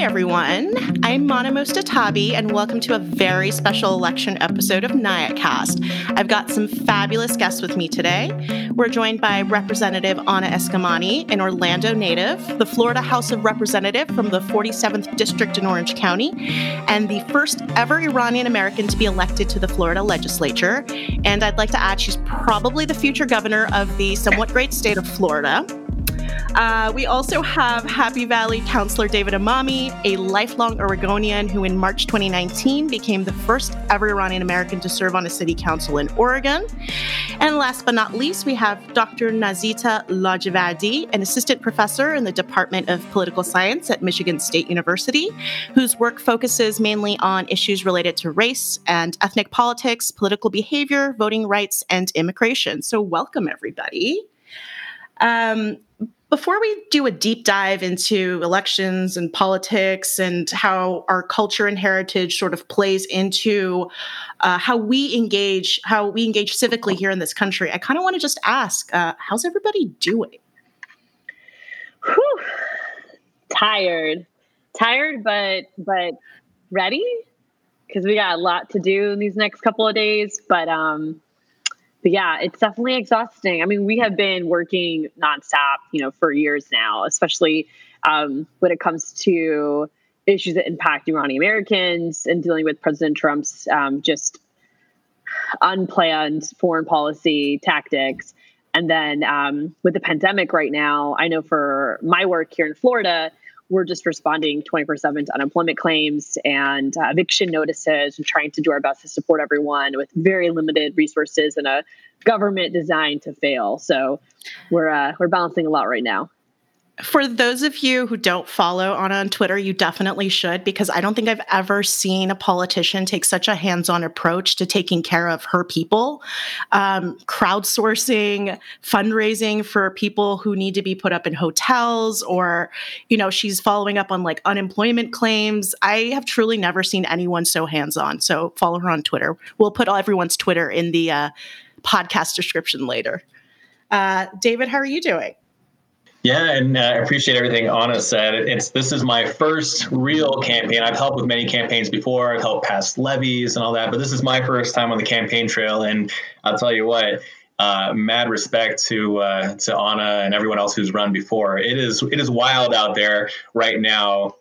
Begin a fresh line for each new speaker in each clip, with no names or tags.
Hi, everyone. I'm Mana Mostatabi, and welcome to a very special election episode of NIACast. I've got some fabulous guests with me today. We're joined by Representative Anna Eskamani, an Orlando native, the Florida House of Representative from the 47th District in Orange County, and the first ever Iranian American to be elected to the Florida legislature. And I'd like to add she's probably the future governor of the somewhat great state of Florida. Uh, we also have Happy Valley Councilor David Emami, a lifelong Oregonian who in March 2019 became the first ever Iranian American to serve on a city council in Oregon. And last but not least, we have Dr. Nazita Lajevardi, an assistant professor in the Department of Political Science at Michigan State University, whose work focuses mainly on issues related to race and ethnic politics, political behavior, voting rights, and immigration. So, welcome, everybody. Um, before we do a deep dive into elections and politics and how our culture and heritage sort of plays into uh, how we engage, how we engage civically here in this country, I kind of want to just ask, uh, how's everybody doing?
Whew. Tired, tired, but but ready because we got a lot to do in these next couple of days. But um, but yeah, it's definitely exhausting. I mean, we have been working nonstop, you know, for years now, especially um, when it comes to issues that impact Iranian Americans and dealing with President Trump's um, just unplanned foreign policy tactics. And then um, with the pandemic right now, I know for my work here in Florida, we're just responding 24 7 to unemployment claims and uh, eviction notices and trying to do our best to support everyone with very limited resources and a government designed to fail. So we're, uh, we're balancing a lot right now
for those of you who don't follow Anna on Twitter, you definitely should because I don't think I've ever seen a politician take such a hands on approach to taking care of her people. Um, crowdsourcing, fundraising for people who need to be put up in hotels, or, you know, she's following up on like unemployment claims. I have truly never seen anyone so hands on. So follow her on Twitter. We'll put everyone's Twitter in the uh, podcast description later. Uh, David, how are you doing?
Yeah, and uh, I appreciate everything Anna said. It's this is my first real campaign. I've helped with many campaigns before. I've helped pass levies and all that, but this is my first time on the campaign trail. And I'll tell you what, uh, mad respect to uh, to Anna and everyone else who's run before. It is it is wild out there right now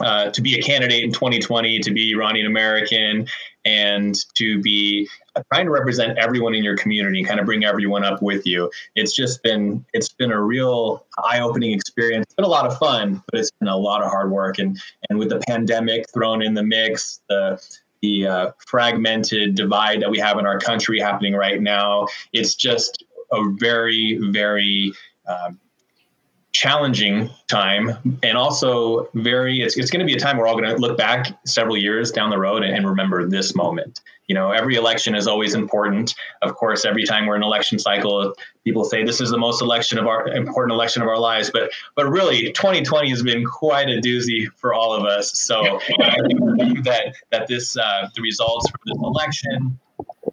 uh, to be a candidate in 2020, to be Iranian American, and to be trying to represent everyone in your community, kind of bring everyone up with you. It's just been it's been a real eye-opening experience. It's been a lot of fun, but it's been a lot of hard work. And and with the pandemic thrown in the mix, the the uh, fragmented divide that we have in our country happening right now, it's just a very very um, challenging time. And also very it's, it's going to be a time we're all going to look back several years down the road and, and, remember this moment. You know every election is always important. Of course every time we're in election cycle people say this is the most election of our important election of our lives. But but really 2020 has been quite a doozy for all of us. So i believe that that this uh, the results from this election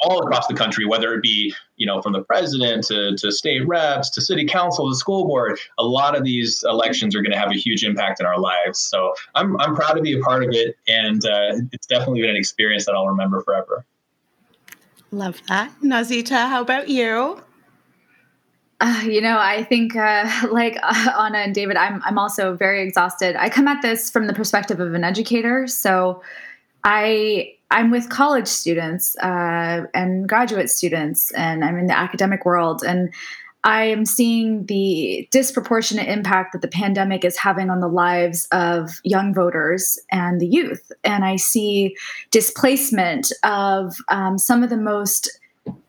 all across the country, whether it be you know from the president to, to state reps to city council to school board. A lot of these elections are going to have a huge impact in our lives. So I'm I'm proud to be a part of it, and uh, it's definitely been an experience that I'll remember forever.
Love that, Nazita. How about you?
Uh, you know, I think uh, like uh, Anna and David, I'm I'm also very exhausted. I come at this from the perspective of an educator, so I I'm with college students uh, and graduate students, and I'm in the academic world, and I am seeing the disproportionate impact that the pandemic is having on the lives of young voters and the youth. And I see displacement of um, some of the most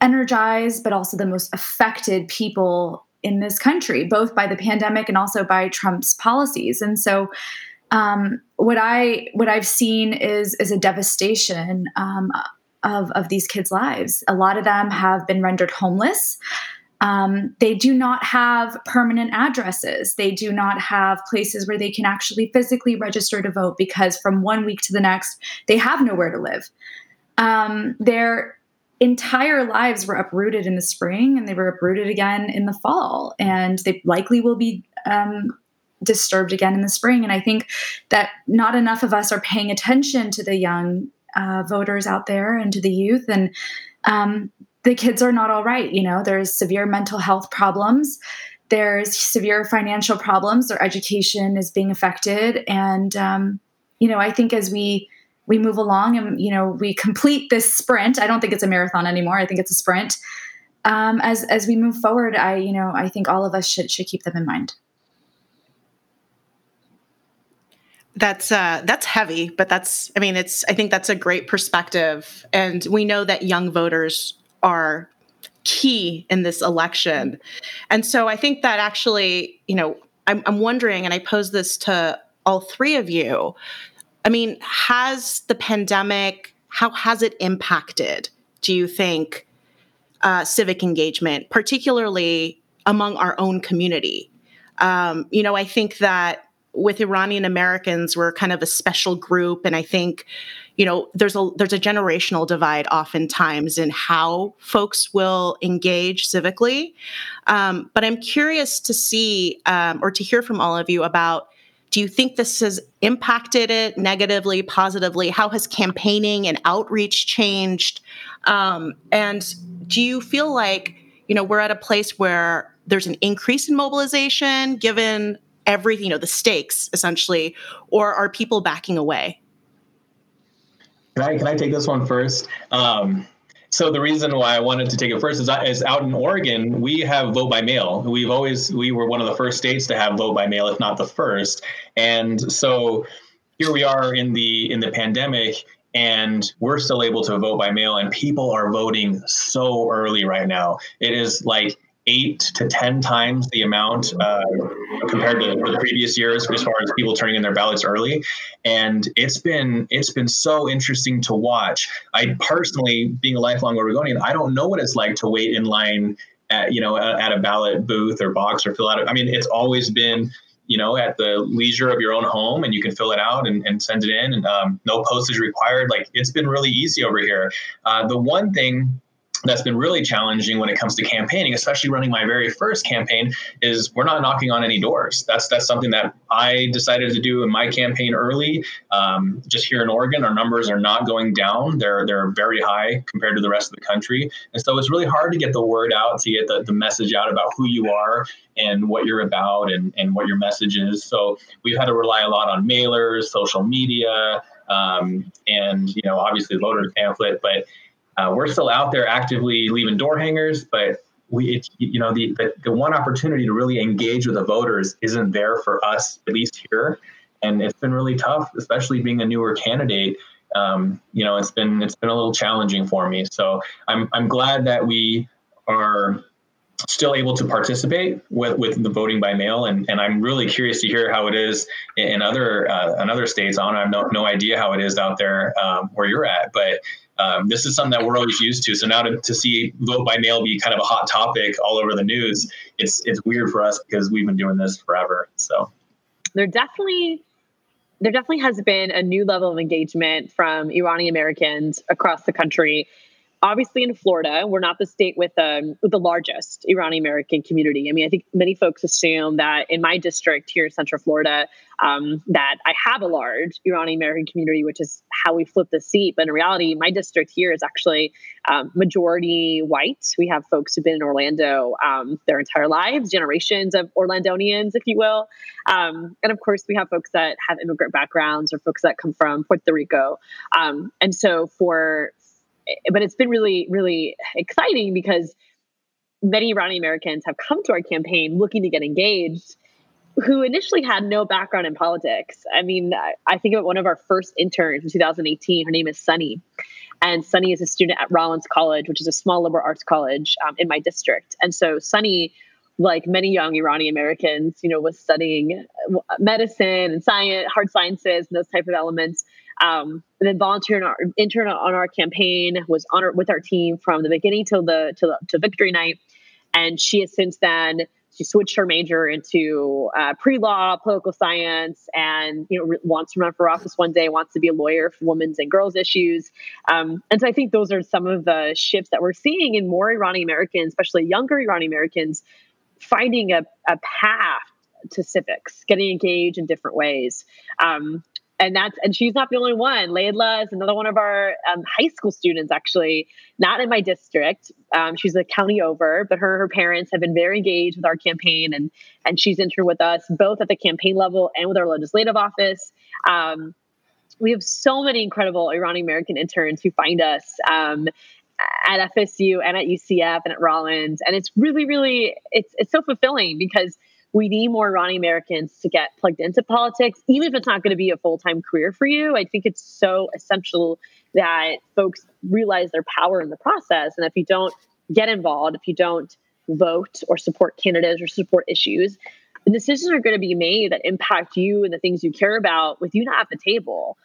energized, but also the most affected people in this country, both by the pandemic and also by Trump's policies. And so um, what I what I've seen is is a devastation um, of of these kids' lives. A lot of them have been rendered homeless. Um, they do not have permanent addresses. They do not have places where they can actually physically register to vote because from one week to the next, they have nowhere to live. Um, their entire lives were uprooted in the spring and they were uprooted again in the fall. And they likely will be um, disturbed again in the spring. And I think that not enough of us are paying attention to the young uh, voters out there and to the youth. And um, the kids are not all right. You know, there's severe mental health problems. There's severe financial problems. Their education is being affected, and um, you know, I think as we we move along and you know we complete this sprint. I don't think it's a marathon anymore. I think it's a sprint. Um, as as we move forward, I you know I think all of us should should keep them in mind.
That's uh, that's heavy, but that's I mean it's I think that's a great perspective, and we know that young voters are key in this election, and so I think that actually you know I'm, I'm wondering, and I pose this to all three of you. I mean, has the pandemic how has it impacted? Do you think uh, civic engagement, particularly among our own community? Um, you know, I think that with Iranian Americans, we're kind of a special group, and I think, you know, there's a there's a generational divide oftentimes in how folks will engage civically. Um, but I'm curious to see um, or to hear from all of you about. Do you think this has impacted it negatively, positively? How has campaigning and outreach changed? Um, and do you feel like you know we're at a place where there's an increase in mobilization given everything, you know, the stakes essentially, or are people backing away?
Can I can I take this one first? Um, so the reason why I wanted to take it first is, is out in Oregon, we have vote by mail. We've always we were one of the first states to have vote by mail, if not the first. And so here we are in the in the pandemic, and we're still able to vote by mail, and people are voting so early right now. It is like eight to 10 times the amount uh, compared to the previous years as far as people turning in their ballots early. And it's been, it's been so interesting to watch. I personally, being a lifelong Oregonian, I don't know what it's like to wait in line at, you know, at a ballot booth or box or fill out. I mean, it's always been, you know, at the leisure of your own home and you can fill it out and, and send it in and um, no postage required. Like it's been really easy over here. Uh, the one thing that's been really challenging when it comes to campaigning, especially running my very first campaign, is we're not knocking on any doors. That's that's something that I decided to do in my campaign early. Um, just here in Oregon, our numbers are not going down; they're they're very high compared to the rest of the country, and so it's really hard to get the word out, to get the, the message out about who you are and what you're about and, and what your message is. So we've had to rely a lot on mailers, social media, um, and you know obviously voter pamphlet, but uh, we're still out there actively leaving door hangers, but we, it's, you know, the, the, the one opportunity to really engage with the voters isn't there for us, at least here, and it's been really tough, especially being a newer candidate. Um, you know, it's been it's been a little challenging for me. So I'm I'm glad that we are still able to participate with, with the voting by mail and, and I'm really curious to hear how it is in other uh, in other states. I have no, no idea how it is out there um, where you're at, but um, this is something that we're always used to. So now to, to see vote by mail be kind of a hot topic all over the news, it's it's weird for us because we've been doing this forever. So
there definitely there definitely has been a new level of engagement from Iranian Americans across the country obviously in Florida, we're not the state with, um, with the largest Iranian American community. I mean, I think many folks assume that in my district here in Central Florida, um, that I have a large Iranian American community, which is how we flip the seat. But in reality, my district here is actually um, majority white. We have folks who've been in Orlando um, their entire lives, generations of Orlandonians, if you will. Um, and of course, we have folks that have immigrant backgrounds or folks that come from Puerto Rico. Um, and so for but it's been really, really exciting because many Iranian Americans have come to our campaign looking to get engaged who initially had no background in politics. I mean, I think about one of our first interns in 2018. Her name is Sunny. And Sunny is a student at Rollins College, which is a small liberal arts college um, in my district. And so Sunny, like many young Iranian Americans, you know, was studying medicine and science, hard sciences, and those type of elements um, and then volunteered our intern on our campaign was on our, with our team from the beginning till the to, to victory night and she has since then she switched her major into uh, pre-law political science and you know wants to run for office one day wants to be a lawyer for women's and girls issues um, and so i think those are some of the shifts that we're seeing in more iranian americans especially younger iranian americans finding a, a path to civics, getting engaged in different ways. Um, and that's and she's not the only one. Laidla is another one of our um, high school students, actually, not in my district. Um, she's a county over, but her her parents have been very engaged with our campaign, and and she's interned with us both at the campaign level and with our legislative office. Um, we have so many incredible Iranian American interns who find us um, at FSU and at UCF and at Rollins, and it's really, really it's it's so fulfilling because we need more Iranian Americans to get plugged into politics, even if it's not going to be a full time career for you. I think it's so essential that folks realize their power in the process. And if you don't get involved, if you don't vote or support candidates or support issues, the decisions are going to be made that impact you and the things you care about with you not at the table.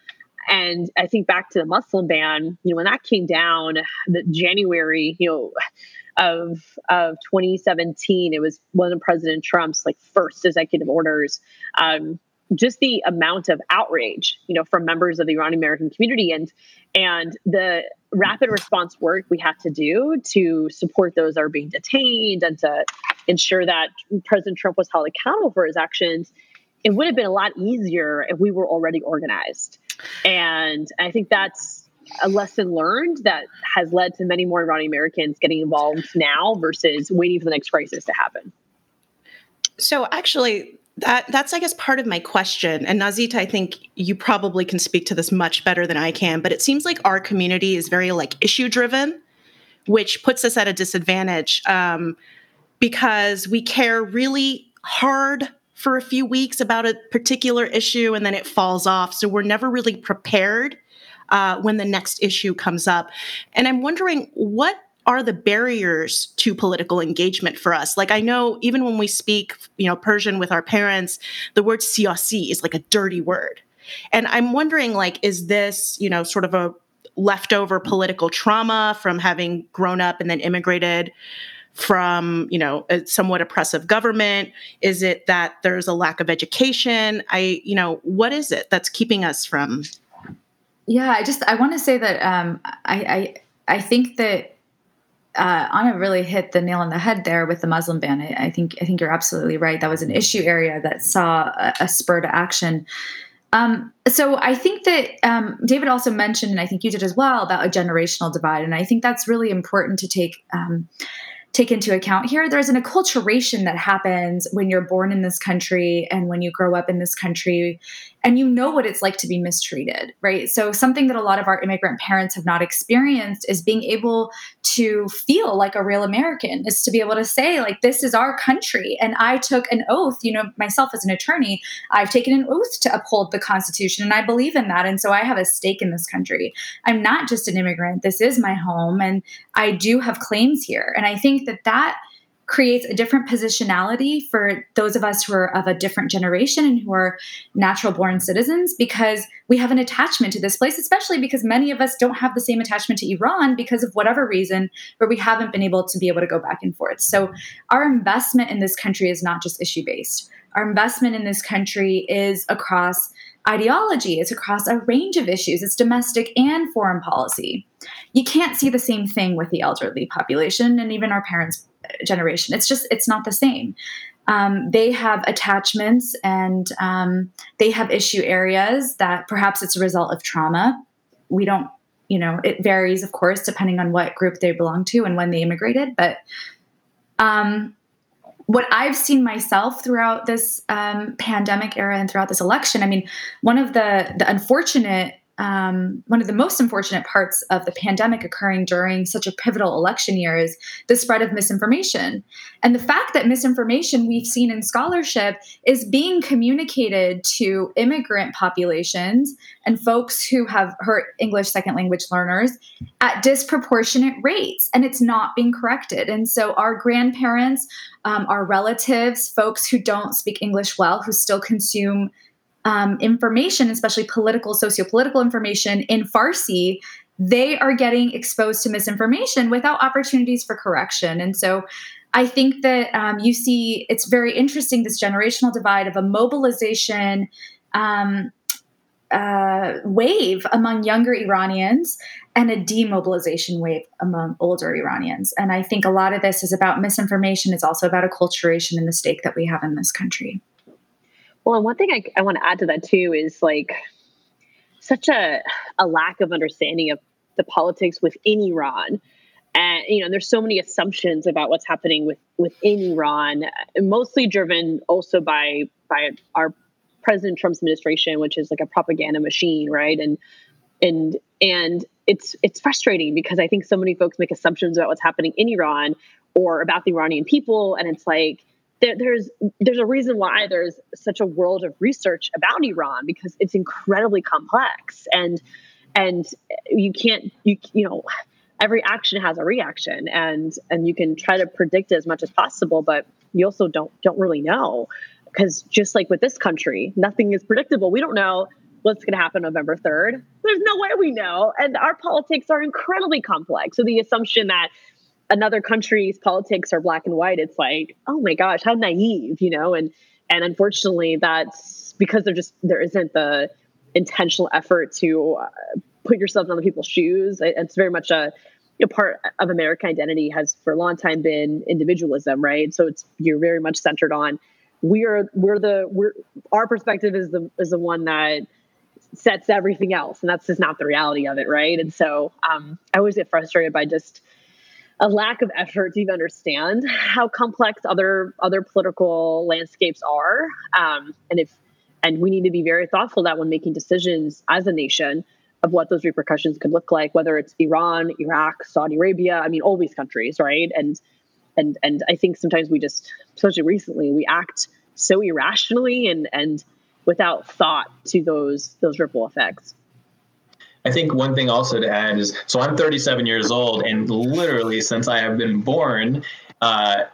And I think back to the Muslim ban, you know, when that came down, the January, you know, of of 2017. It was one of President Trump's like first executive orders. Um, just the amount of outrage, you know, from members of the Iranian American community and and the rapid response work we had to do to support those that are being detained and to ensure that President Trump was held accountable for his actions. It would have been a lot easier if we were already organized. And I think that's a lesson learned that has led to many more Iranian Americans getting involved now versus waiting for the next crisis to happen.
So actually, that that's I guess part of my question. And Nazita, I think you probably can speak to this much better than I can, but it seems like our community is very like issue driven, which puts us at a disadvantage um, because we care really hard for a few weeks about a particular issue and then it falls off. So we're never really prepared uh, when the next issue comes up. And I'm wondering what are the barriers to political engagement for us? Like I know even when we speak, you know, Persian with our parents, the word siyasi is like a dirty word. And I'm wondering like is this, you know, sort of a leftover political trauma from having grown up and then immigrated from you know a somewhat oppressive government is it that there's a lack of education i you know what is it that's keeping us from
yeah, I just I want to say that um, I, I I think that uh, Anna really hit the nail on the head there with the Muslim ban. I, I, think I think you're absolutely right. That was an issue area that saw a, a spur to action. Um, so I think that um, David also mentioned, and I think you did as well, about a generational divide, and I think that's really important to take um, take into account here. There's an acculturation that happens when you're born in this country and when you grow up in this country and you know what it's like to be mistreated, right? So, something that a lot of our immigrant parents have not experienced is being able to feel like a real American, is to be able to say, like, this is our country. And I took an oath, you know, myself as an attorney, I've taken an oath to uphold the Constitution and I believe in that. And so I have a stake in this country. I'm not just an immigrant, this is my home and I do have claims here. And I think that that creates a different positionality for those of us who are of a different generation and who are natural born citizens because we have an attachment to this place, especially because many of us don't have the same attachment to Iran because of whatever reason, where we haven't been able to be able to go back and forth. So, our investment in this country is not just issue based. Our investment in this country is across ideology, it's across a range of issues, it's domestic and foreign policy. You can't see the same thing with the elderly population and even our parents' generation. It's just, it's not the same. Um, they have attachments and um, they have issue areas that perhaps it's a result of trauma. We don't, you know, it varies, of course, depending on what group they belong to and when they immigrated. But um, what I've seen myself throughout this um, pandemic era and throughout this election, I mean, one of the the unfortunate um, one of the most unfortunate parts of the pandemic occurring during such a pivotal election year is the spread of misinformation. And the fact that misinformation we've seen in scholarship is being communicated to immigrant populations and folks who have heard English second language learners at disproportionate rates, and it's not being corrected. And so, our grandparents, um, our relatives, folks who don't speak English well, who still consume um, information, especially political, socio-political information in Farsi, they are getting exposed to misinformation without opportunities for correction. And so I think that um, you see it's very interesting this generational divide of a mobilization um, uh, wave among younger Iranians and a demobilization wave among older Iranians. And I think a lot of this is about misinformation, it's also about acculturation and the stake that we have in this country.
Well, and one thing I, I want to add to that too is like such a, a lack of understanding of the politics within Iran. And you know, there's so many assumptions about what's happening with within Iran, mostly driven also by by our President Trump's administration, which is like a propaganda machine, right? And and and it's it's frustrating because I think so many folks make assumptions about what's happening in Iran or about the Iranian people, and it's like there, there's there's a reason why there's such a world of research about Iran because it's incredibly complex and and you can't you you know every action has a reaction and and you can try to predict it as much as possible but you also don't don't really know. Because just like with this country nothing is predictable. We don't know what's going to happen November 3rd there's no way we know. And our politics are incredibly complex. So the assumption that another country's politics are black and white it's like oh my gosh how naive you know? And and unfortunately that's because there just there isn't the intentional effort to uh, put yourself in other people's shoes. It's very much a part of american identity has for a long time been individualism right? So it's you're very much centered on we're we're the we're our perspective is the is the one that sets everything else and that's just not the reality of it right? And so um, i always get frustrated by just a lack of effort to even understand how complex other other political landscapes are. Um, and if and we need to be very thoughtful that when making decisions as a nation of what those repercussions could look like whether it's iran iraq saudi arabia i mean all these countries right? And and and i think sometimes we just especially recently we act so irrationally and and without thought to those those ripple effects
I think one thing also to add is so I'm 37 years old, and literally since I have been born, uh,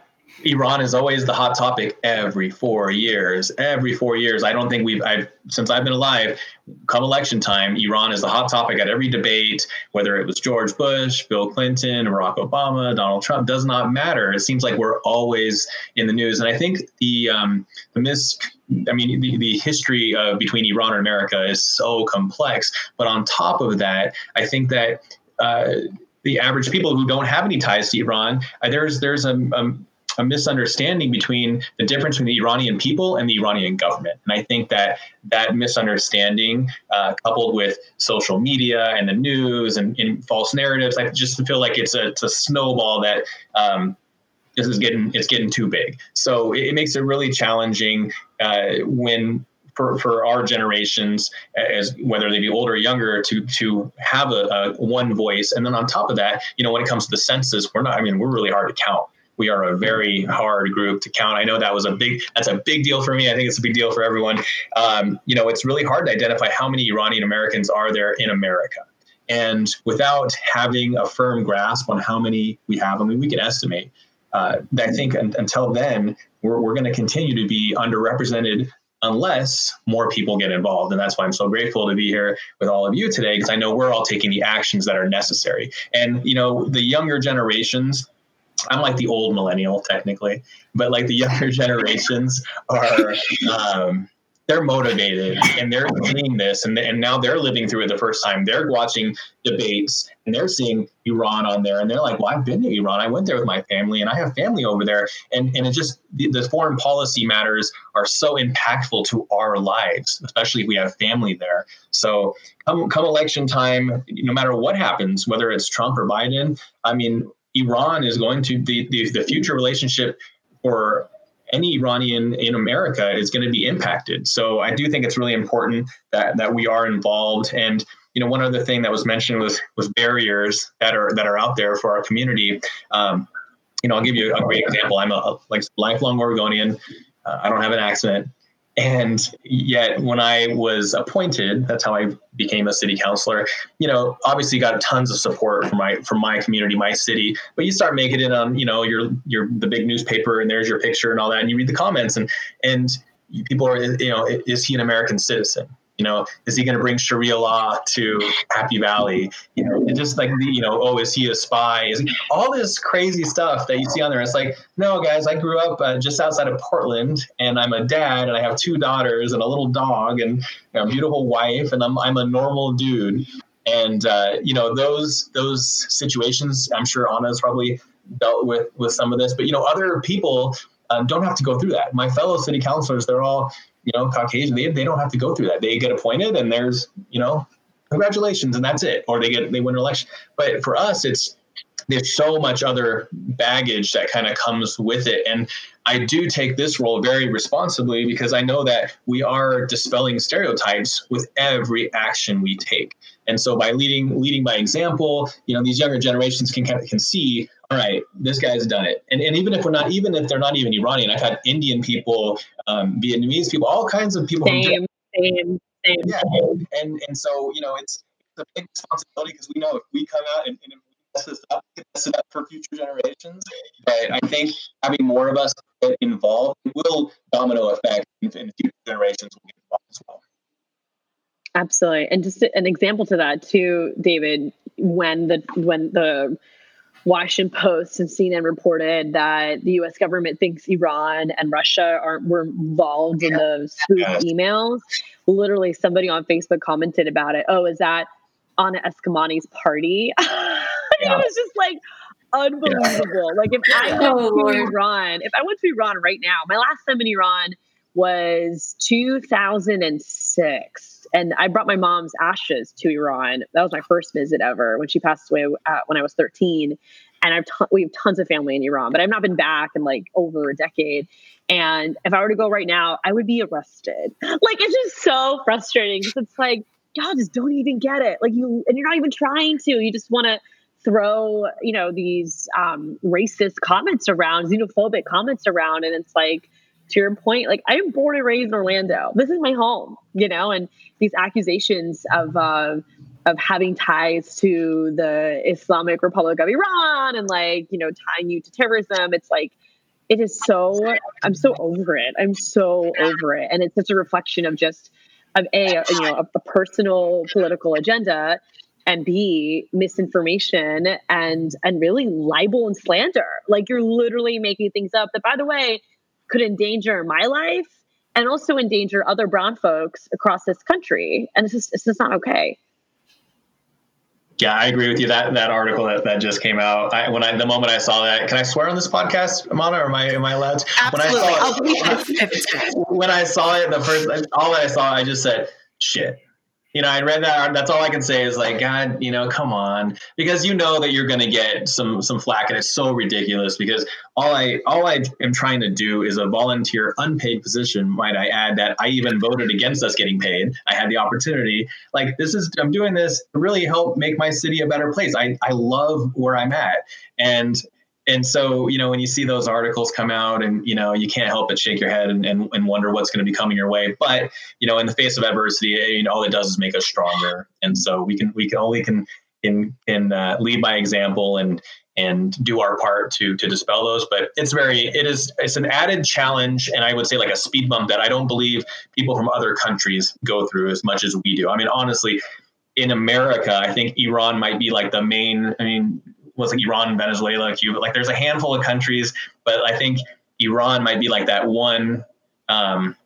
Iran is always the hot topic every four years. Every four years, I don't think we've I've since I've been alive. Come election time, Iran is the hot topic at every debate, whether it was George Bush, Bill Clinton, Barack Obama, Donald Trump. Does not matter. It seems like we're always in the news, and I think the um, the mis I mean, the, the history uh, between Iran and America is so complex. But on top of that, I think that uh, the average people who don't have any ties to Iran, uh, there's there's a, a a misunderstanding between the difference between the Iranian people and the Iranian government. And I think that that misunderstanding, uh, coupled with social media and the news and, and, false narratives, I just feel like it's a, it's a snowball that um, this is getting it's getting too big. So it, it makes it really challenging uh, when for, for our generations, as whether they be older or younger, to to have a, a, one voice. And then on top of that, you know, when it comes to the census, we're not. I mean, we're really hard to count we are a very hard group to count. I know that was a big that's a big deal for me. I think it's a big deal for everyone. Um, you know, it's really hard to identify how many Iranian Americans are there in America. And without having a firm grasp on how many we have, I mean, we can estimate. Uh, I think until then, we're, we're going to continue to be underrepresented unless more people get involved. And that's why I'm so grateful to be here with all of you today, because I know we're all taking the actions that are necessary. And, you know, the younger generations, I'm like the old millennial technically, but like the younger generations are um, they're motivated and they're seeing this and, and now they're living through it the first time. They're watching debates and they're seeing Iran on there and they're like, well, I've been to Iran. I went there with my family and I have family over there. And, and it just, the, the foreign policy matters are so impactful to our lives, especially if we have family there. So come, come election time, no matter what happens, whether it's Trump or Biden, I mean, Iran is going to the, the, the future relationship for any Iranian in America is going to be impacted. So I do think it's really important that that we are involved. And you know, one other thing that was mentioned was was barriers that are that are out there for our community. Um, you know, I'll give you a great example. I'm a like lifelong Oregonian. Uh, I don't have an accent. And yet, when I was appointed, that's how I became a city councilor. You know, obviously got tons of support from my from my community, my city. But you start making it on, you know, your your the big newspaper, and there's your picture and all that, and you read the comments, and and people are, you know, is he an American citizen? You know, is he going to bring Sharia law to Happy Valley? You know, just like the, you know, oh, is he a spy? Is all this crazy stuff that you see on there? It's like, no, guys, I grew up uh, just outside of Portland, and I'm a dad, and I have two daughters and a little dog, and you know, a beautiful wife, and I'm I'm a normal dude. And uh, you know, those those situations, I'm sure Anna's probably dealt with with some of this, but you know, other people um, don't have to go through that. My fellow city councilors, they're all you know Caucasian. They they don't have to go through that. They get appointed, and there's you know congratulations, and that's it. Or they get they win an election. But for us, it's there's so much other baggage that kind of comes with it. And I do take this role very responsibly because I know that we are dispelling stereotypes with every action we take. And so by leading leading by example, you know, these younger generations can can see, all right, this guy's done it. And, and even if we're not, even if they're not even Iranian, I've had Indian people, um, Vietnamese people, all kinds of people.
Same, same, same.
Yeah, and and so you know, it's, it's a big responsibility because we know if we come out and, and mess this up, mess it up for future generations. But I think having more of us get involved will domino effect, in future generations will get involved as well.
Absolutely, and just an example to that too, David. When the when the Washington Post and CNN reported that the U.S. government thinks Iran and Russia are were involved in the spoof yes. emails. Literally, somebody on Facebook commented about it. Oh, is that Anna Eskamani's party? yeah. it was just like unbelievable. Yeah. Like if I went oh, to Lord. Iran, if I went to Iran right now, my last time in Iran was 2006 and I brought my mom's ashes to Iran. That was my first visit ever when she passed away uh, when I was 13. And I've we have tons of family in Iran, but I've not been back in like over a decade. And if I were to go right now, I would be arrested. Like it's just so frustrating because it's like y'all just don't even get it. Like you, and you're not even trying to. You just want to throw you know these um, racist comments around xenophobic comments around and it's like to your point like i'm born and raised in orlando. This is my home you know and these accusations of uh, of having ties to the islamic republic of iran and like you know tying you to terrorism it's like it is so i'm so over it. I'm so over it. And it's such a reflection of just of a you know a, a personal political agenda and b misinformation and and really libel and slander. Like you're literally making things up that by the way could endanger my life and also endanger other brown folks across this country and it's just it's just not okay
yeah, I agree with you. That that article that, that just came out. I, when I the moment I saw that, can I swear on this podcast, Amana, or am I am I allowed? To?
Absolutely. When I,
saw it, when I saw it, the first all that I saw, I just said, "Shit." You know, I read that. That's all I can say is like, God, you know, come on, because you know that you're going to get some some flack, and it's so ridiculous. Because all I all I am trying to do is a volunteer, unpaid position. Might I add that I even voted against us getting paid. I had the opportunity. Like this is, I'm doing this to really help make my city a better place. I I love where I'm at, and and so you know when you see those articles come out and you know you can't help but shake your head and, and, and wonder what's going to be coming your way. But you know in the face of adversity you know, all it does is make us stronger. And so we can we can only can can, can uh, lead by example and and do our part to to dispel those. But it's very it is it's an added challenge and i would say like a speed bump that i don't believe people from other countries go through as much as we do. I mean honestly in america i think iran might be like the main i mean was like Iran, Venezuela, Cuba. Like there's a handful of countries, but I think Iran might be like that one um,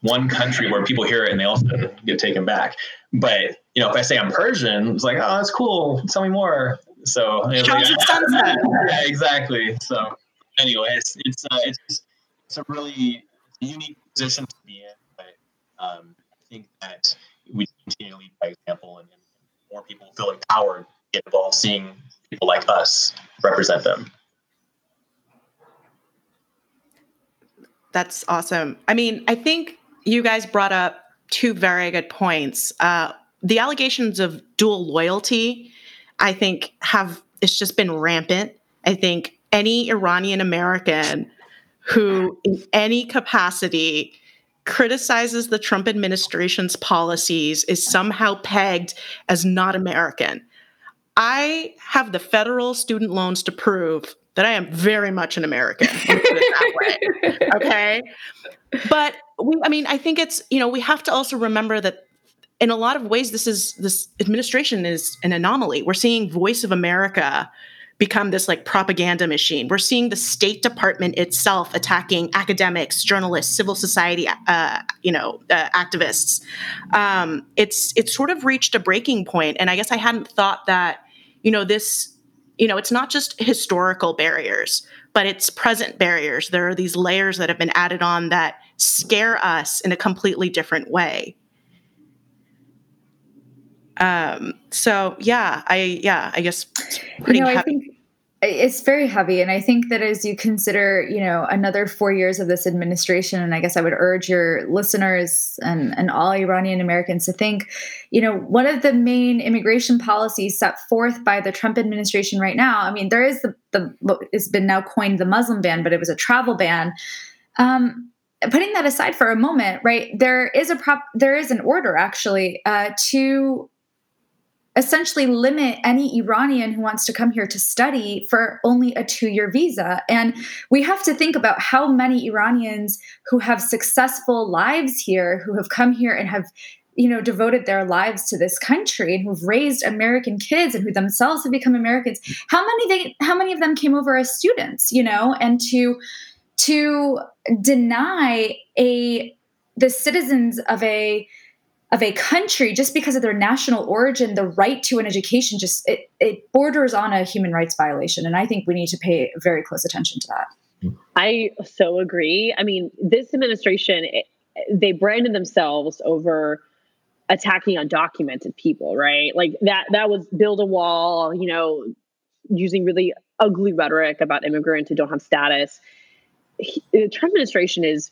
one country where people hear it and they also get taken back. But you know, if I say I'm Persian, it's like, oh, that's cool. Tell me more. So like, yeah, exactly. So anyway, it's it's uh, it's it's a really it's a unique position to be in. But um, I think that we continue to lead by example, and, and more people feel empowered get involved seeing people like us represent them.
That's awesome. I mean, I think you guys brought up two very good points. Uh, the allegations of dual loyalty, I think, have it's just been rampant. I think any Iranian American who, in any capacity, criticizes the Trump administration's policies is somehow pegged as not American. I have the federal student loans to prove that I am very much an American. okay. But we, I mean, I think it's, you know, we have to also remember that in a lot of ways, this is, this administration is an anomaly. We're seeing Voice of America become this like propaganda machine. We're seeing the State Department itself attacking academics, journalists, civil society, uh, you know, uh, activists. Um, it's it's sort of reached a breaking point, and I guess I hadn't thought that you know this you know, it's not just historical barriers, but it's present barriers. There are these layers that have been added on that scare us in a completely different way. Um, so yeah, I yeah, I guess
pretty you know, think it's very heavy. And i think that as you consider you know another four years of this administration and i guess i would urge your listeners and, and all iranian americans to think you know one of the main immigration policies set forth by the trump administration right now i mean there is the, the has been now coined the muslim ban but it was a travel ban. Um, putting that aside for a moment right there is a prop there is an order actually uh, to essentially limit any Iranian who wants to come here to study for only a two year visa. And we have to think about how many Iranians who have successful lives here, who have come here and have you know devoted their lives to this country and who've raised american kids and who themselves have become americans how many they how many of them came over as students you know and to to deny a the citizens of a of a country just because of their national origin the right to an education just it, it borders on a human rights violation. And i think we need to pay very close attention to that.
I so agree. I mean this administration it, they branded themselves over attacking undocumented people right? Like that that was build a wall you know using really ugly rhetoric about immigrants who don't have status. The trump administration is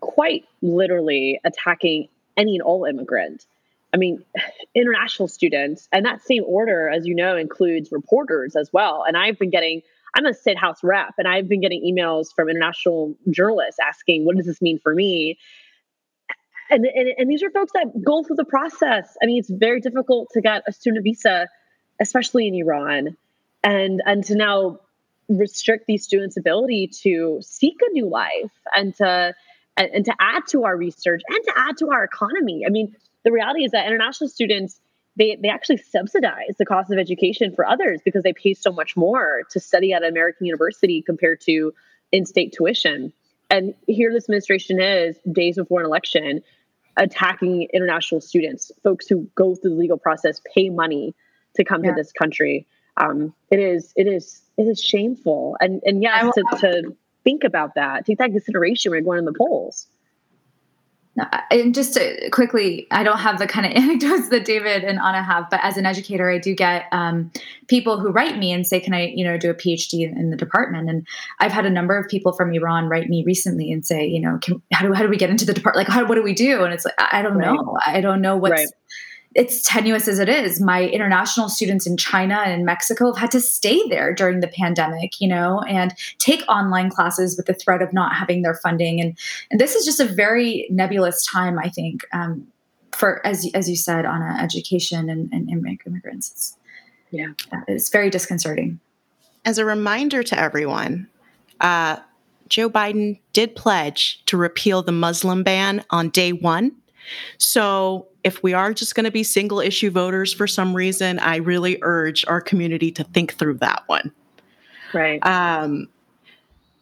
quite literally attacking any and all immigrant. I mean, international students, and that same order, as you know, includes reporters as well. And I've been getting, I'm a State House rep, and I've been getting emails from international journalists asking, what does this mean for me? And, and, and these are folks that go through the process. I mean, it's very difficult to get a student visa, especially in Iran, and and to now restrict these students' ability to seek a new life and to and, and to add to our research and to add to our economy. I mean, the reality is that international students they, they actually subsidize the cost of education for others because they pay so much more to study at an American university compared to in-state tuition. And here this administration is days before an election attacking international students, folks who go through the legal process, pay money to come yeah. to this country. Um, it is it is it is shameful. And and yes, to, to think about that. Take that consideration when you're going in the polls.
And just quickly, I don't have the kind of anecdotes that David and Anna have, but as an educator, I do get um, people who write me and say, "Can I, you know, do a PhD in, in, the department?" And I've had a number of people from Iran write me recently and say, "You know, can, how do how do we get into the department? Like, how what do we do?" And it's like, I, I don't right. know. I don't know what's. Right it's tenuous as it is. My international students in China and Mexico have had to stay there during the pandemic, you know, and take online classes with the threat of not having their funding. And, and this is just a very nebulous time, I think, um, for, as, as you said, on education and, and immigrants. It's, yeah, it's very disconcerting.
As a reminder to everyone, uh, Joe Biden did pledge to repeal the Muslim ban on day one. So if we are just going to be single issue voters for some reason, I really urge our community to think through that one.
Right.
Um,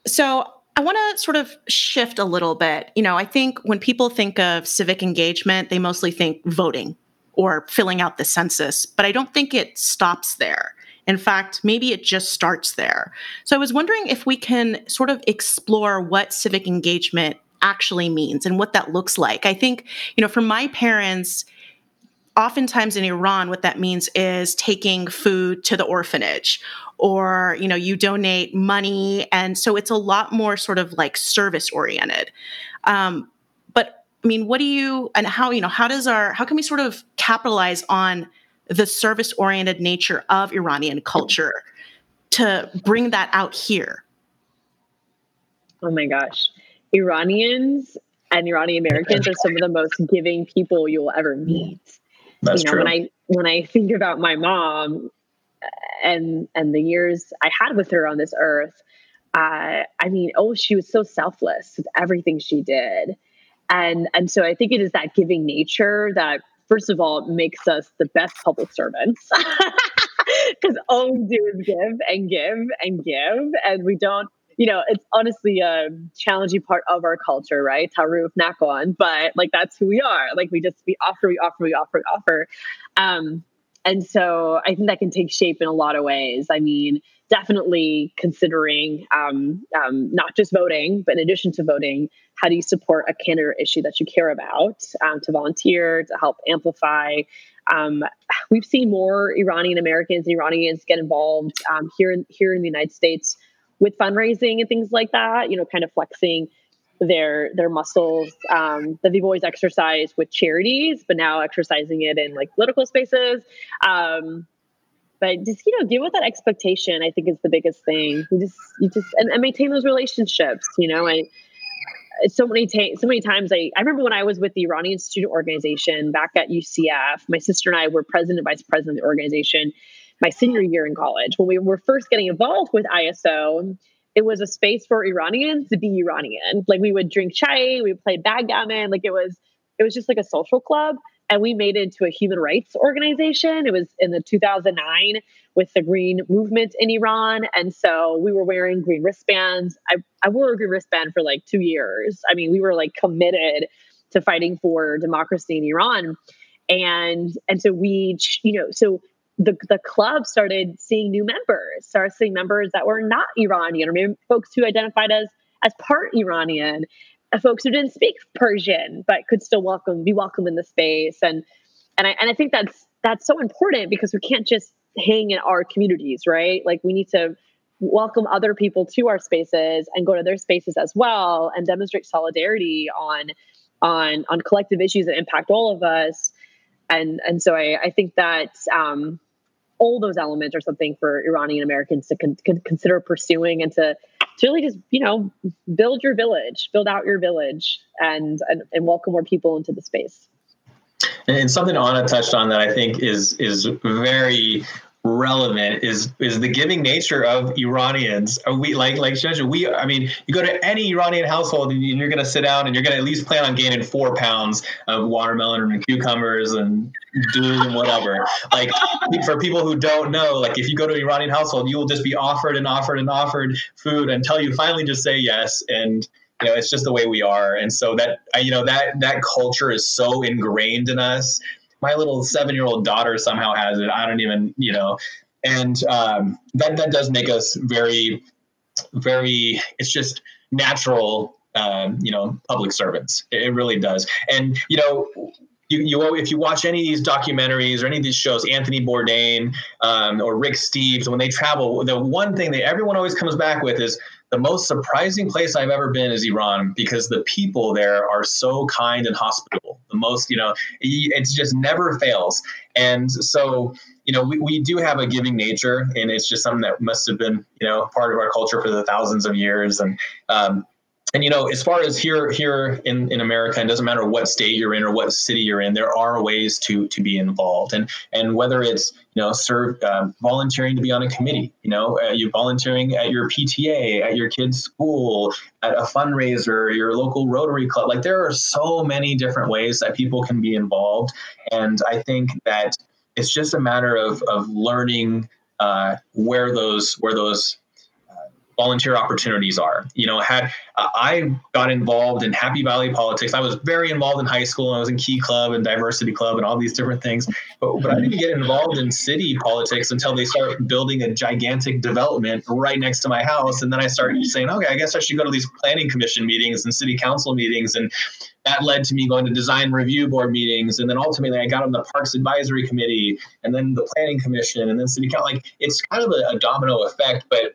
so I want to sort of shift a little bit. You know, I think when people think of civic engagement, they mostly think voting or filling out the census, but I don't think it stops there. In fact, maybe it just starts there. So I was wondering if we can sort of explore what civic engagement actually means and what that looks like. I think, you know, for my parents, oftentimes in Iran, what that means is taking food to the orphanage or, you know, you donate money. And so it's a lot more sort of like service oriented. Um, but I mean, what do you, and how, you know, how does our, how can we sort of capitalize on the service oriented nature of Iranian culture to bring that out here?
Oh my gosh. Iranians and Iranian Americans are some of the most giving people you'll ever meet.
That's
you know,
true.
when I when I think about my mom and and the years I had with her on this earth, uh, I mean, oh, she was so selfless with everything she did, and and so I think it is that giving nature that first of all makes us the best public servants. Because all we do is give and give and give, and we don't you know, it's honestly a challenging part of our culture, right? Taruf Nakon, but like that's who we are. Like we just we offer, we offer, we offer, we offer. Um, and so I think that can take shape in a lot of ways. I mean, definitely considering um, um, not just voting, but in addition to voting, how do you support a candidate issue that you care about um, to volunteer, to help amplify? Um, we've seen more Iranian Americans and Iranians get involved um, here in here in the United States with fundraising and things like that. You know, kind of flexing their their muscles um, that they've always exercised with charities, but now exercising it in like political spaces. Um, but just you know, deal with that expectation. I think is the biggest thing. You just you just and, and maintain those relationships. You know, I so many ta- so many times I, I remember when I was with the Iranian student organization back at UCF, my sister and I were president and vice president of the organization my senior year in college. When we were first getting involved with ISO, it was a space for Iranians to be Iranian. Like we would drink chai, we would played backgammon, like it was it was just like a social club and we made it into a human rights organization. It was in the 2009 with the green movement in Iran. And so we were wearing green wristbands. I, I wore a green wristband for like two years. I mean, we were like committed to fighting for democracy in Iran. And and so we, you know, so the, the club started seeing new members, started seeing members that were not Iranian, or maybe folks who identified as as part Iranian, uh, folks who didn't speak Persian but could still welcome be welcome in the space. And and I and I think that's that's so important because we can't just hang in our communities, right? Like we need to welcome other people to our spaces and go to their spaces as well and demonstrate solidarity on on on collective issues that impact all of us and and so I, I think that um, all those elements are something for Iranian Americans to con- consider pursuing and to to really just you know build your village, build out your village, and and, and welcome more people into the space.
And something Anna touched on that I think is is very relevant is is the giving nature of Iranians. Are we like like Shanja, we I mean, you go to any Iranian household and you're gonna sit down and you're gonna at least plan on gaining four pounds of watermelon and cucumbers and doom and whatever. Like for people who don't know, like if you go to an Iranian household, you will just be offered and offered and offered food until you finally just say yes and you know it's just the way we are and so that you know that that culture is so ingrained in us my little seven year old daughter somehow has it. I don't even, you know, and um, that that does make us very, very. It's just natural, um, you know, public servants. It, it really does. And you know, you, you if you watch any of these documentaries or any of these shows, Anthony Bourdain um, or Rick Steves, when they travel, the one thing that everyone always comes back with is the most surprising place I've ever been is Iran because the people there are so kind and hospitable. The most, you know, it just never fails. And so, you know, we, we do have a giving nature, and it's just something that must have been, you know, part of our culture for the thousands of years. And um, and you know as far as here here in, in america it doesn't matter what state you're in or what city you're in there are ways to to be involved. And and whether it's you know serve uh, volunteering to be on a committee you know uh, you volunteering at your pta at your kid's school at a fundraiser your local rotary club like there are so many different ways that people can be involved. And i think that it's just a matter of of learning uh, where those where those volunteer opportunities are. You know, had uh, I got involved in Happy Valley politics, I was very involved in high school. I was in Key Club and Diversity Club and all these different things. But, but I didn't get involved in city politics until they started building a gigantic development right next to my house. And then I started saying, okay, I guess I should go to these planning commission meetings and city council meetings. And that led to me going to design review board meetings. And then ultimately I got on the Parks Advisory Committee and then the planning commission and then city council. Like it's kind of a, a domino effect, but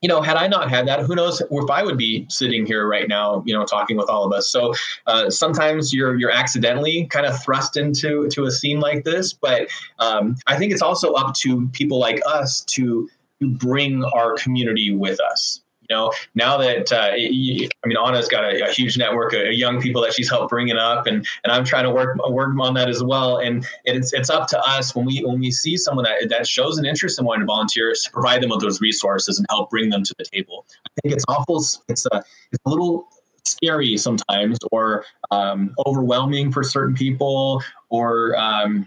you know, had I not had that, who knows if I would be sitting here right now, you know, talking with all of us. So uh, sometimes you're you're accidentally kind of thrust into to a scene like this, but um, I think it's also up to people like us to to bring our community with us you know, now that uh, I mean, Anna's got a, a huge network of young people that she's helped bringing up, and and I'm trying to work work on that as well. And it's it's up to us when we when we see someone that that shows an interest in wanting to volunteer to provide them with those resources and help bring them to the table. I think it's awful. It's a it's a little scary sometimes, or um, overwhelming for certain people, or um,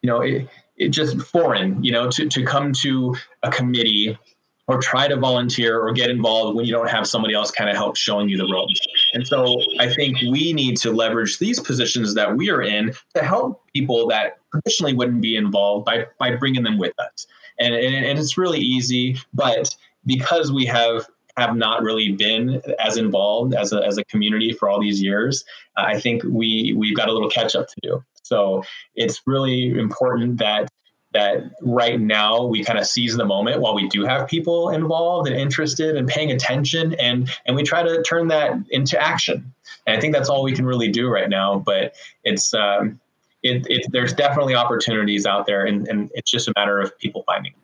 you know, it, it just foreign. You know, to to come to a committee or try to volunteer or get involved when you don't have somebody else kind of help showing you the ropes. And so I think we need to leverage these positions that we are in to help people that traditionally wouldn't be involved by by bringing them with us. And and, and it's really easy, but because we have have not really been as involved as a, as a community for all these years, I think we we've got a little catch up to do. So it's really important that that right now we kind of seize the moment while we do have people involved and interested and paying attention and and we try to turn that into action. And I think that's all we can really do right now. But it's um, it, it, there's definitely opportunities out there, and, and it's just a matter of people finding.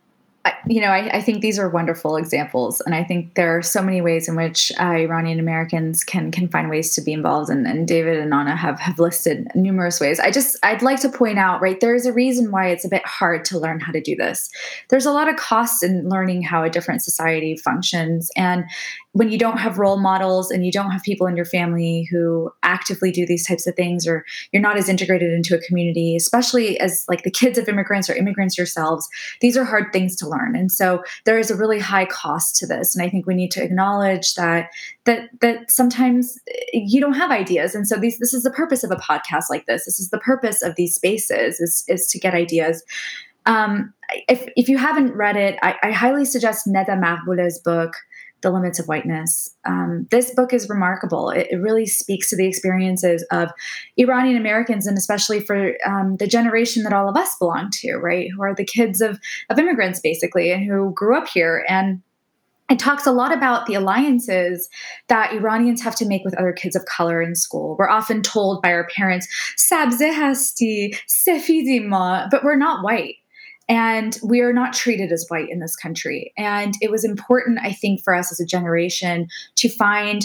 I, you know, I, I, think these are wonderful examples, and I think there are so many ways in which uh, Iranian Americans can can find ways to be involved. And, and, David and Anna have have listed numerous ways. I just I'd like to point out, right? There is a reason why it's a bit hard to learn how to do this. There's a lot of costs in learning how a different society functions, and when you don't have role models and you don't have people in your family who actively do these types of things or you're not as integrated into a community especially as like the kids of immigrants or immigrants yourselves these are hard things to learn. And so there is a really high cost to this. And i think we need to acknowledge that that that sometimes you don't have ideas. And so these this is the purpose of a podcast like this. This is the purpose of these spaces is is to get ideas. Um, if, if you haven't read it, I, I highly suggest Neda Maghbouleh's book, the Limits of Whiteness. Um, this book is remarkable. It, it, really speaks to the experiences of Iranian Americans, and especially for um, the generation that all of us belong to, right? Who are the kids of, of immigrants, basically, and who grew up here. And it talks a lot about the alliances that Iranians have to make with other kids of color in school. We're often told by our parents, sabze hasti, but we're not white and we are not treated as white in this country. And it was important, I think, for us as a generation to find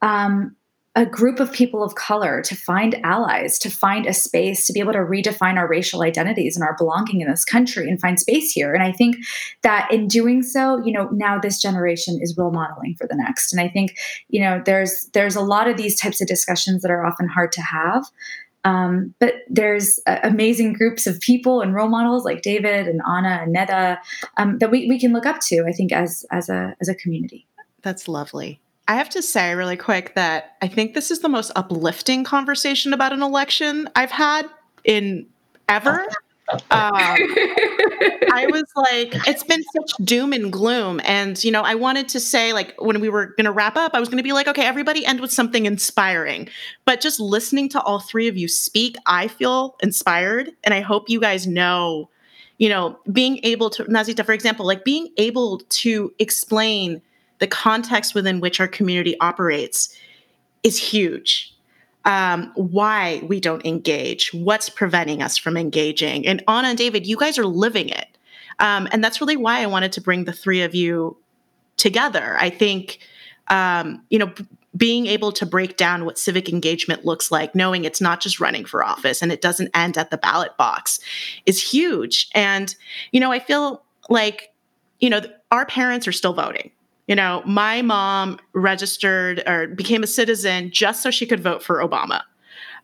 um, a group of people of color, to find allies, to find a space, to be able to redefine our racial identities and our belonging in this country and find space here. And I think that in doing so, you know, now this generation is role modeling for the next. And I think, you know, there's there's a lot of these types of discussions that are often hard to have. Um, but there's uh, amazing groups of people and role models like David and Anna and Neda um, that we, we can look up to, I think, as, as, a, as a community.
That's lovely. I have to say really quick that I think this is the most uplifting conversation about an election I've had in ever. Um, I was like, it's been such doom and gloom. And, you know, I wanted to say, like, when we were going to wrap up, I was going to be like, okay, everybody end with something inspiring. But just listening to all three of you speak, I feel inspired. And I hope you guys know, you know, being able to, Nazita, for example, like being able to explain the context within which our community operates is huge um, why we don't engage, what's preventing us from engaging. And Anna and David, you guys are living it. Um, and that's really why I wanted to bring the three of you together. I think, um, you know, b- being able to break down what civic engagement looks like, knowing it's not just running for office and it doesn't end at the ballot box, is huge. And, you know, I feel like, you know, our parents are still voting. You know, my mom registered or became a citizen just so she could vote for Obama.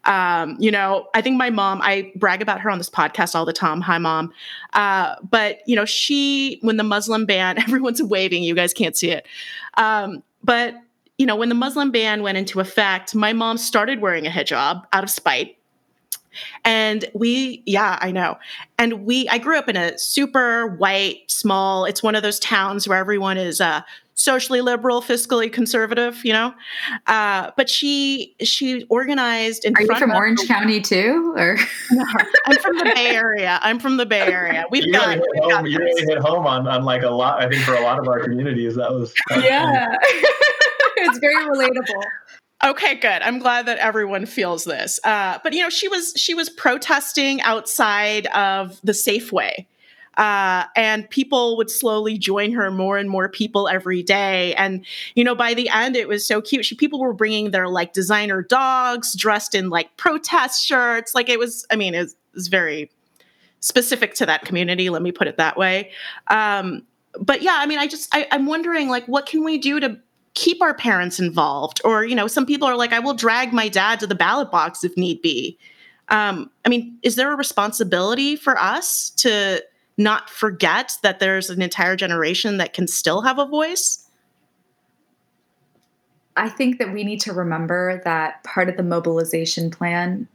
Um, you know, I think my mom, I brag about her on this podcast all the time. Hi, mom. Uh, but, you know, she, when the Muslim ban, everyone's waving, you guys can't see it. Um, but, you know, when the Muslim ban went into effect, my mom started wearing a hijab out of spite. And we, yeah, I know. And we, I grew up in a super white, small, it's one of those towns where everyone is uh, socially liberal, fiscally conservative, you know. Uh, but she she organized in
Are you from Orange County too, or
no, I'm from the Bay Area. I'm from the Bay Area.
We've you got, really hit home, you really hit home on, on like a lot. I think for a lot of our communities, that was
that yeah, it's very relatable.
Okay, good. I'm glad that everyone feels this. Uh, but you know, she was she was protesting outside of the Safeway uh, and people would slowly join her, more and more people every day. And, you know, by the end, it was so cute. She, people were bringing their like designer dogs dressed in like protest shirts. Like it was, I mean, it was, it was very specific to that community. Let me put it that way. Um, but yeah, I mean, I just, I, I'm wondering like, what can we do to keep our parents involved? Or, you know, some people are like, I will drag my dad to the ballot box if need be. Um, I mean, is there a responsibility for us to not forget that there's an entire generation that can still have a voice?
I think that we need to remember that part of the mobilization plan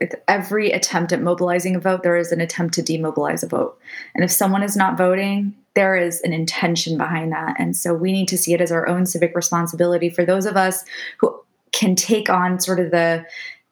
with every attempt at mobilizing a vote, there is an attempt to demobilize a vote. And if someone is not voting, there is an intention behind that. And so we need to see it as our own civic responsibility for those of us who can take on sort of the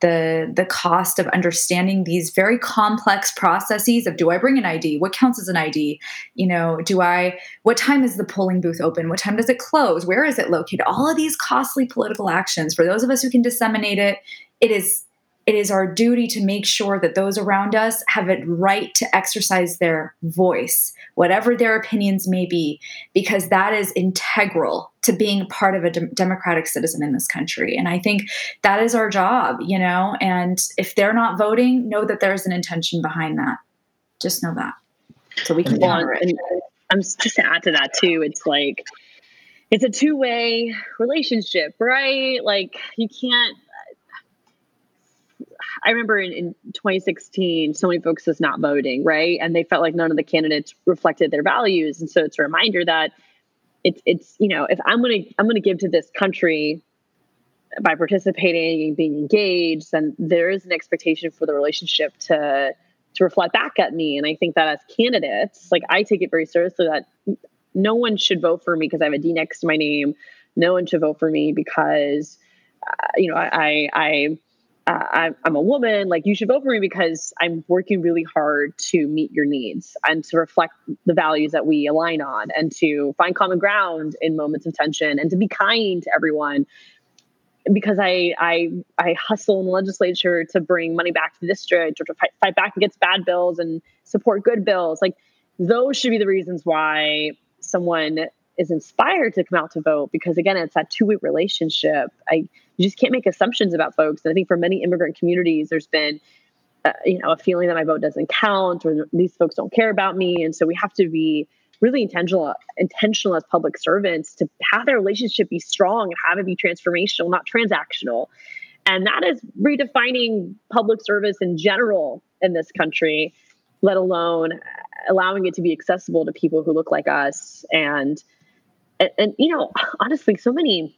the the cost of understanding these very complex processes of do I bring an ID? What counts as an ID? You know, do I what time is the polling booth open? What time does it close? Where is it located? All of these costly political actions for those of us who can disseminate it, it is it is our duty to make sure that those around us have a right to exercise their voice, whatever their opinions may be, because that is integral to being part of a de- democratic citizen in this country. And I think that is our job, you know. And if they're not voting, know that there's an intention behind that. Just know that. So we can
well, it. Um, I'm just to add to that too. It's like it's a two way relationship, right? Like you can't I remember in, in 2016, so many folks was not voting, right? And they felt like none of the candidates reflected their values. And so it's a reminder that it's it's you know if I'm gonna I'm gonna give to this country by participating and being engaged, then there is an expectation for the relationship to to reflect back at me. And I think that as candidates, like I take it very seriously that no one should vote for me because I have a D next to my name. No one should vote for me because uh, you know I I I'm a woman, like you should vote for me because I'm working really hard to meet your needs and to reflect the values that we align on and to find common ground in moments of tension and to be kind to everyone. Because I I I hustle in the legislature to bring money back to the district or to fight, fight back against bad bills and support good bills. Like those should be the reasons why someone is inspired to come out to vote because again it's that two-way relationship. I you just can't make assumptions about folks. And i think for many immigrant communities there's been uh, you know a feeling that my vote doesn't count or these folks don't care about me. And so we have to be really intentional intentional as public servants to have their relationship be strong and have it be transformational not transactional. And that is redefining public service in general in this country let alone allowing it to be accessible to people who look like us. And and, and you know honestly so many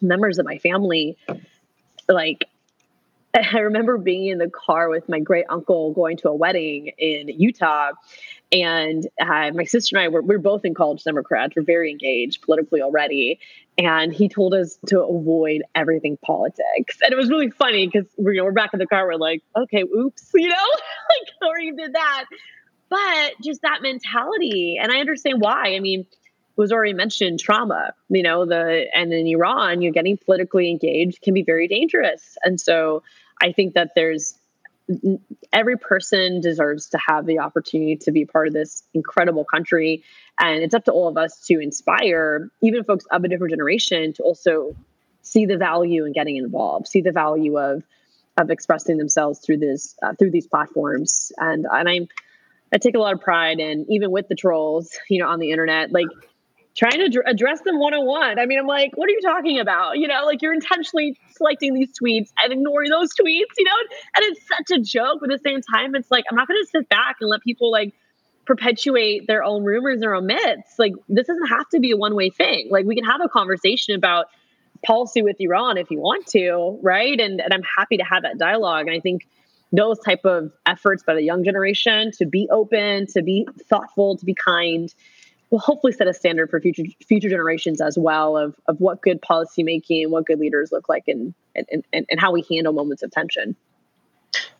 members of my family like I remember being in the car with my great uncle going to a wedding in Utah. And uh, my sister and I were, we are both in college Democrats. We're very engaged politically already. And he told us to avoid everything politics. And it was really funny because we're, you know, we're back in the car. We're like, okay, oops, you know, like, or you did that. But just that mentality. And I understand why. I mean, was already mentioned trauma you know the and in iran you're getting politically engaged can be very dangerous. And so i think that there's every person deserves to have the opportunity to be part of this incredible country. And it's up to all of us to inspire even folks of a different generation to also see the value in getting involved see the value of of expressing themselves through this uh, through these platforms. And and i'm I take a lot of pride in even with the trolls, you know, on the internet, like trying to address them one on one. I mean, I'm like, what are you talking about? You know, like you're intentionally selecting these tweets and ignoring those tweets, you know? And it's such a joke, but at the same time, it's like, I'm not going to sit back and let people like perpetuate their own rumors, their own myths. Like, this doesn't have to be a one way thing. Like, we can have a conversation about policy with Iran if you want to, right? And, and I'm happy to have that dialogue. And I think those type of efforts by the young generation to be open, to be thoughtful, to be kind, will hopefully set a standard for future future generations as well of of what good policymaking and what good leaders look like and and, and, and how we handle moments of tension.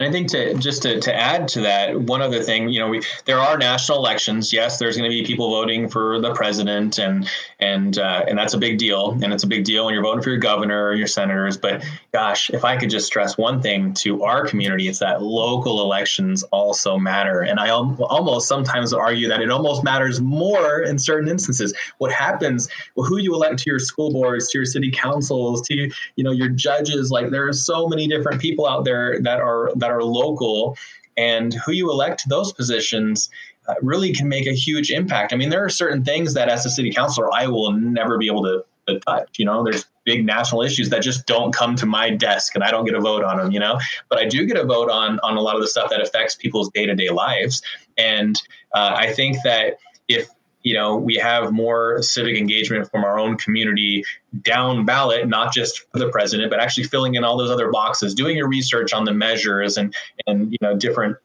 And I think to just to, to add to that, one other thing, you know, we there are national elections. Yes, there's going to be people voting for the president, and and uh, and that's a big deal. And it's a big deal when you're voting for your governor or your senators. But gosh, if I could just stress one thing to our community, it's that local elections also matter. And I almost sometimes argue that it almost matters more in certain instances. What happens, well, who you elect to your school boards, to your city councils, to you know your judges. Like there are so many different people out there that are that are local and who you elect to those positions uh, really can make a huge impact. I mean, there are certain things that as a city councilor, I will never be able to to touch. You know, there's big national issues that just don't come to my desk and I don't get a vote on them, you know, but I do get a vote on, on a lot of the stuff that affects people's day to day lives. And uh, I think that if you know we have more civic engagement from our own community down ballot not just for the president but actually filling in all those other boxes doing your research on the measures and and you know different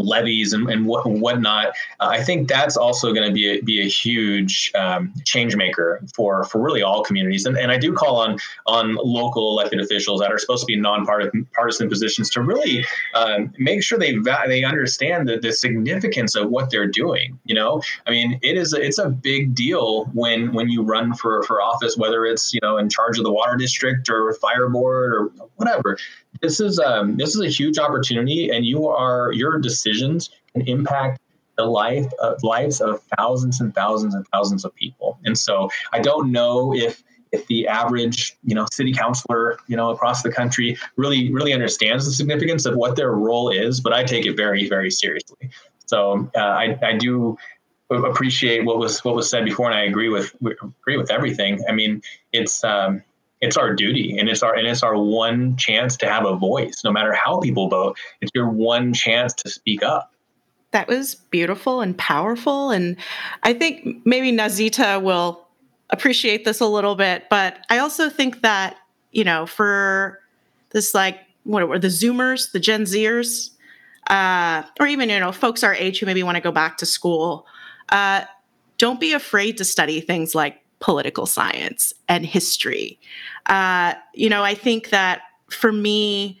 levies and, and what, whatnot. Uh, I think that's also going to be a, be a huge um, change maker for for really all communities. And, and I do call on on local elected officials that are supposed to be nonpartisan partisan positions to really um, make sure they va- they understand the, the significance of what they're doing. You know, I mean, it is a, it's a big deal when when you run for for office, whether it's you know in charge of the water district or fire board or whatever this is um, this is a huge opportunity, and you are your decisions can impact the life of lives of thousands and thousands and thousands of people. And so I don't know if if the average you know city councilor you know across the country really really understands the significance of what their role is, but I take it very very seriously. So uh, I I do appreciate what was what was said before, and I agree with agree with everything. I mean, it's um, it's our duty and it's our and it's our one chance to have a voice. No matter how people vote it's your one chance to speak up.
That was beautiful and powerful. And i think maybe nazita will appreciate this a little bit but i also think that you know for this like what were the zoomers the gen zers uh, or even you know folks our age who maybe want to go back to school uh, don't be afraid to study things like political science and history. Uh, you know, I think that for me,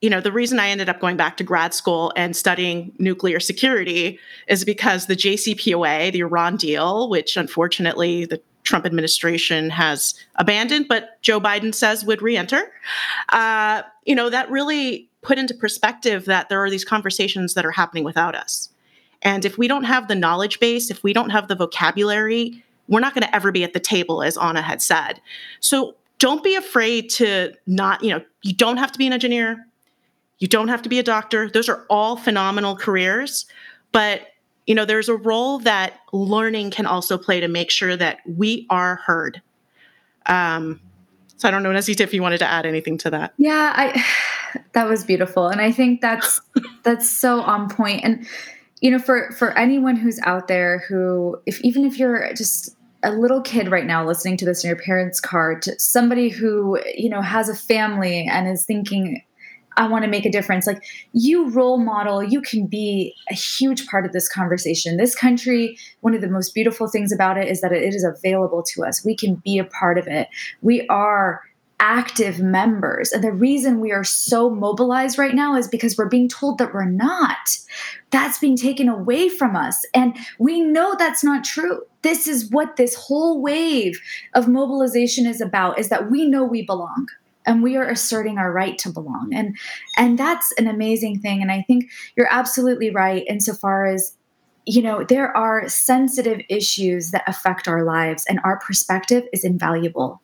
you know, the reason I ended up going back to grad school and studying nuclear security is because the JCPOA, the Iran deal, which unfortunately the Trump administration has abandoned, but Joe Biden says would reenter, uh, you know, that really put into perspective that there are these conversations that are happening without us. And if we don't have the knowledge base, if we don't have the vocabulary we're not going to ever be at the table, as Anna had said. So don't be afraid to not, you know, you don't have to be an engineer. You don't have to be a doctor. Those are all phenomenal careers. But, you know, there's a role that learning can also play to make sure that we are heard. Um, so I don't know, Nazita, if you wanted to add anything to that.
Yeah, I that was beautiful. And I think that's that's so on point. And you know for for anyone who's out there who if even if you're just a little kid right now listening to this in your parents car to somebody who you know has a family and is thinking i want to make a difference. Like you role model you can be a huge part of this conversation. This country one of the most beautiful things about it is that it is available to us. We can be a part of it. We are active members. And the reason we are so mobilized right now is because we're being told that we're not. That's being taken away from us. And we know that's not true. This is what this whole wave of mobilization is about is that we know we belong and we are asserting our right to belong. And and that's an amazing thing and I think you're absolutely right insofar as you know, there are sensitive issues that affect our lives, and our perspective is invaluable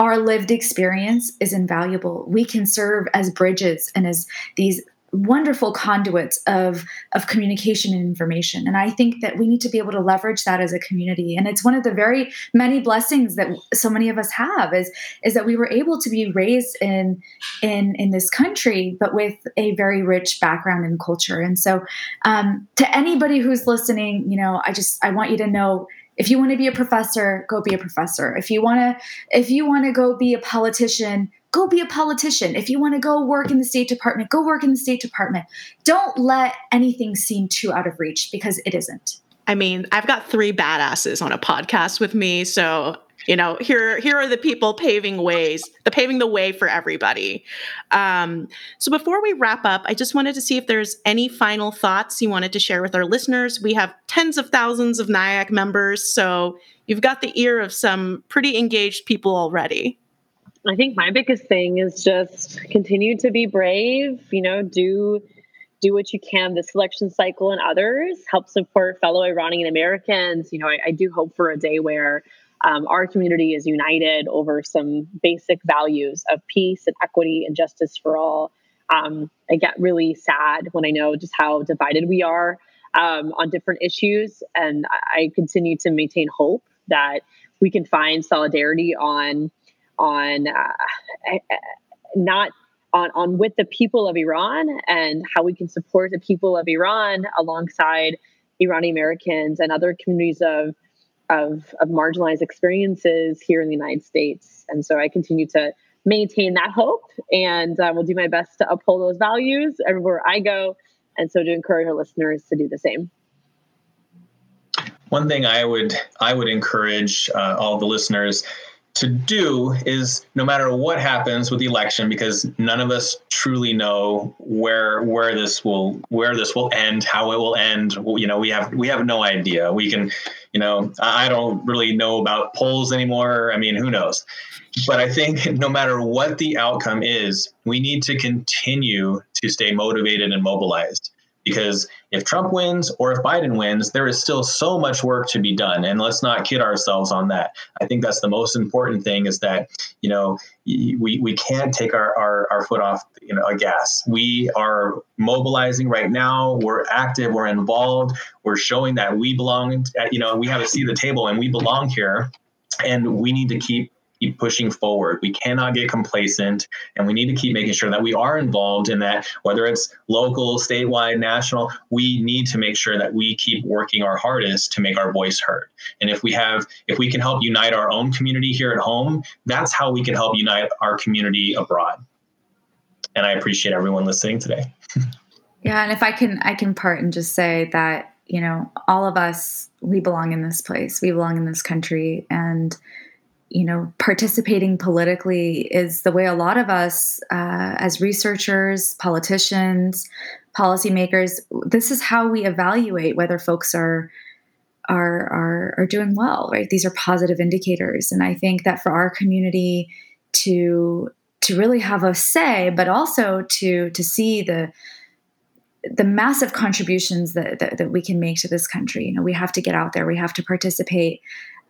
our lived experience is invaluable. We can serve as bridges and as these wonderful conduits of of communication and information. And i think that we need to be able to leverage that as a community. And it's one of the very many blessings that so many of us have is is that we were able to be raised in in in this country but with a very rich background and culture. And so um, to anybody who's listening you know i just i want you to know if you want to be a professor go be a professor. If you want to if you want to go be a politician go be a politician. If you want to go work in the state department go work in the state department. Don't let anything seem too out of reach because it isn't.
I mean i've got three badasses on a podcast with me so you know here here are the people paving ways the paving the way for everybody. Um, so before we wrap up i just wanted to see if there's any final thoughts you wanted to share with our listeners. We have tens of thousands of NIAC members so you've got the ear of some pretty engaged people already.
I think my biggest thing is just continue to be brave you know do do what you can. This election cycle and others help support fellow iranian americans. You know I, I do hope for a day where um, our community is united over some basic values of peace and equity and justice for all. Um, I get really sad when I know just how divided we are um, on different issues, and I continue to maintain hope that we can find solidarity on on uh, not on, on with the people of Iran and how we can support the people of Iran alongside Iranian Americans and other communities of, of, of marginalized experiences here in the United States. And so I continue to maintain that hope and uh, will do my best to uphold those values everywhere I go. And so to encourage our listeners to do the same.
One thing I would I would encourage uh, all the listeners to do is no matter what happens with the election because none of us truly know where where this will where this will end how it will end. You know we have we have no idea. We can you know i don't really know about polls anymore. I mean who knows? But i think no matter what the outcome is we need to continue to stay motivated and mobilized because if Trump wins or if Biden wins, there is still so much work to be done. And let's not kid ourselves on that. I think that's the most important thing is that, you know, we, we can't take our, our, our foot off, you know, a gas. We are mobilizing right now. We're active. We're involved. We're showing that we belong, at, you know, we have a seat at the table and we belong here. And we need to keep keep pushing forward. We cannot get complacent, and we need to keep making sure that we are involved in that, whether it's local, statewide, national, we need to make sure that we keep working our hardest to make our voice heard. And if we have, if we can help unite our own community here at home, that's how we can help unite our community abroad. And I appreciate everyone listening today.
yeah, and if I can, I can part and just say that you know all of us we belong in this place we belong in this country and you know, participating politically is the way a lot of us, uh, as researchers, politicians, policymakers, this is how we evaluate whether folks are are are are doing well. Right? These are positive indicators, and I think that for our community to to really have a say, but also to to see the the massive contributions that, that, that we can make to this country. You know, we have to get out there. We have to participate.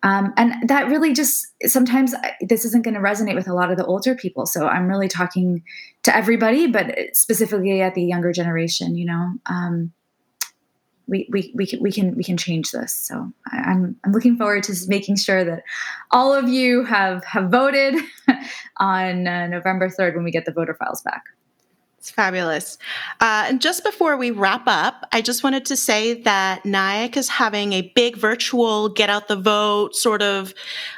Um, and that really just sometimes this isn't going to resonate with a lot of the older people. So I'm really talking to everybody, but specifically at the younger generation. You know, um, we, we, we, can, we can we can change this. So I, I'm I'm looking forward to making sure that all of you have have voted on uh, November third when we get the voter files back.
It's fabulous. Uh, and just before we wrap up, I just wanted to say that NIAC is having a big virtual get out the vote sort of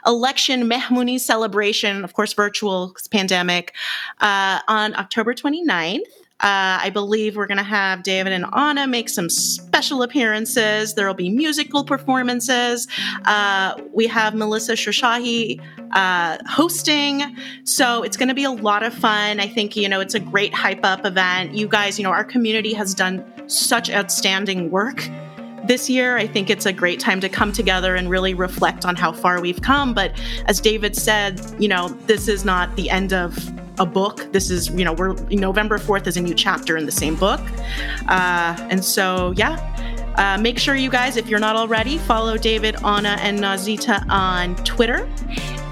election Mehmooni celebration, of course, virtual pandemic, uh, on October 29th. Uh, I believe we're going to have David and Anna make some special appearances. There will be musical performances. Uh, we have Melissa Shoshahi uh, hosting. So it's going to be a lot of fun. I think, you know, it's a great hype up event. You guys, you know, our community has done such outstanding work this year. I think it's a great time to come together and really reflect on how far we've come. But as David said, you know, this is not the end of a book. This is, you know, we're November 4th is a new chapter in the same book. Uh, and so, yeah. Uh, make sure you guys, if you're not already, follow David, Anna, and Nazita on Twitter.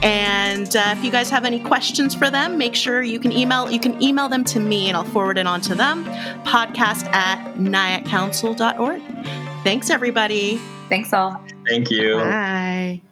And uh, if you guys have any questions for them, make sure you can email you can email them to me and I'll forward it on to them. Podcast at niacouncil.org. Thanks everybody.
Thanks all.
Thank you.
Bye.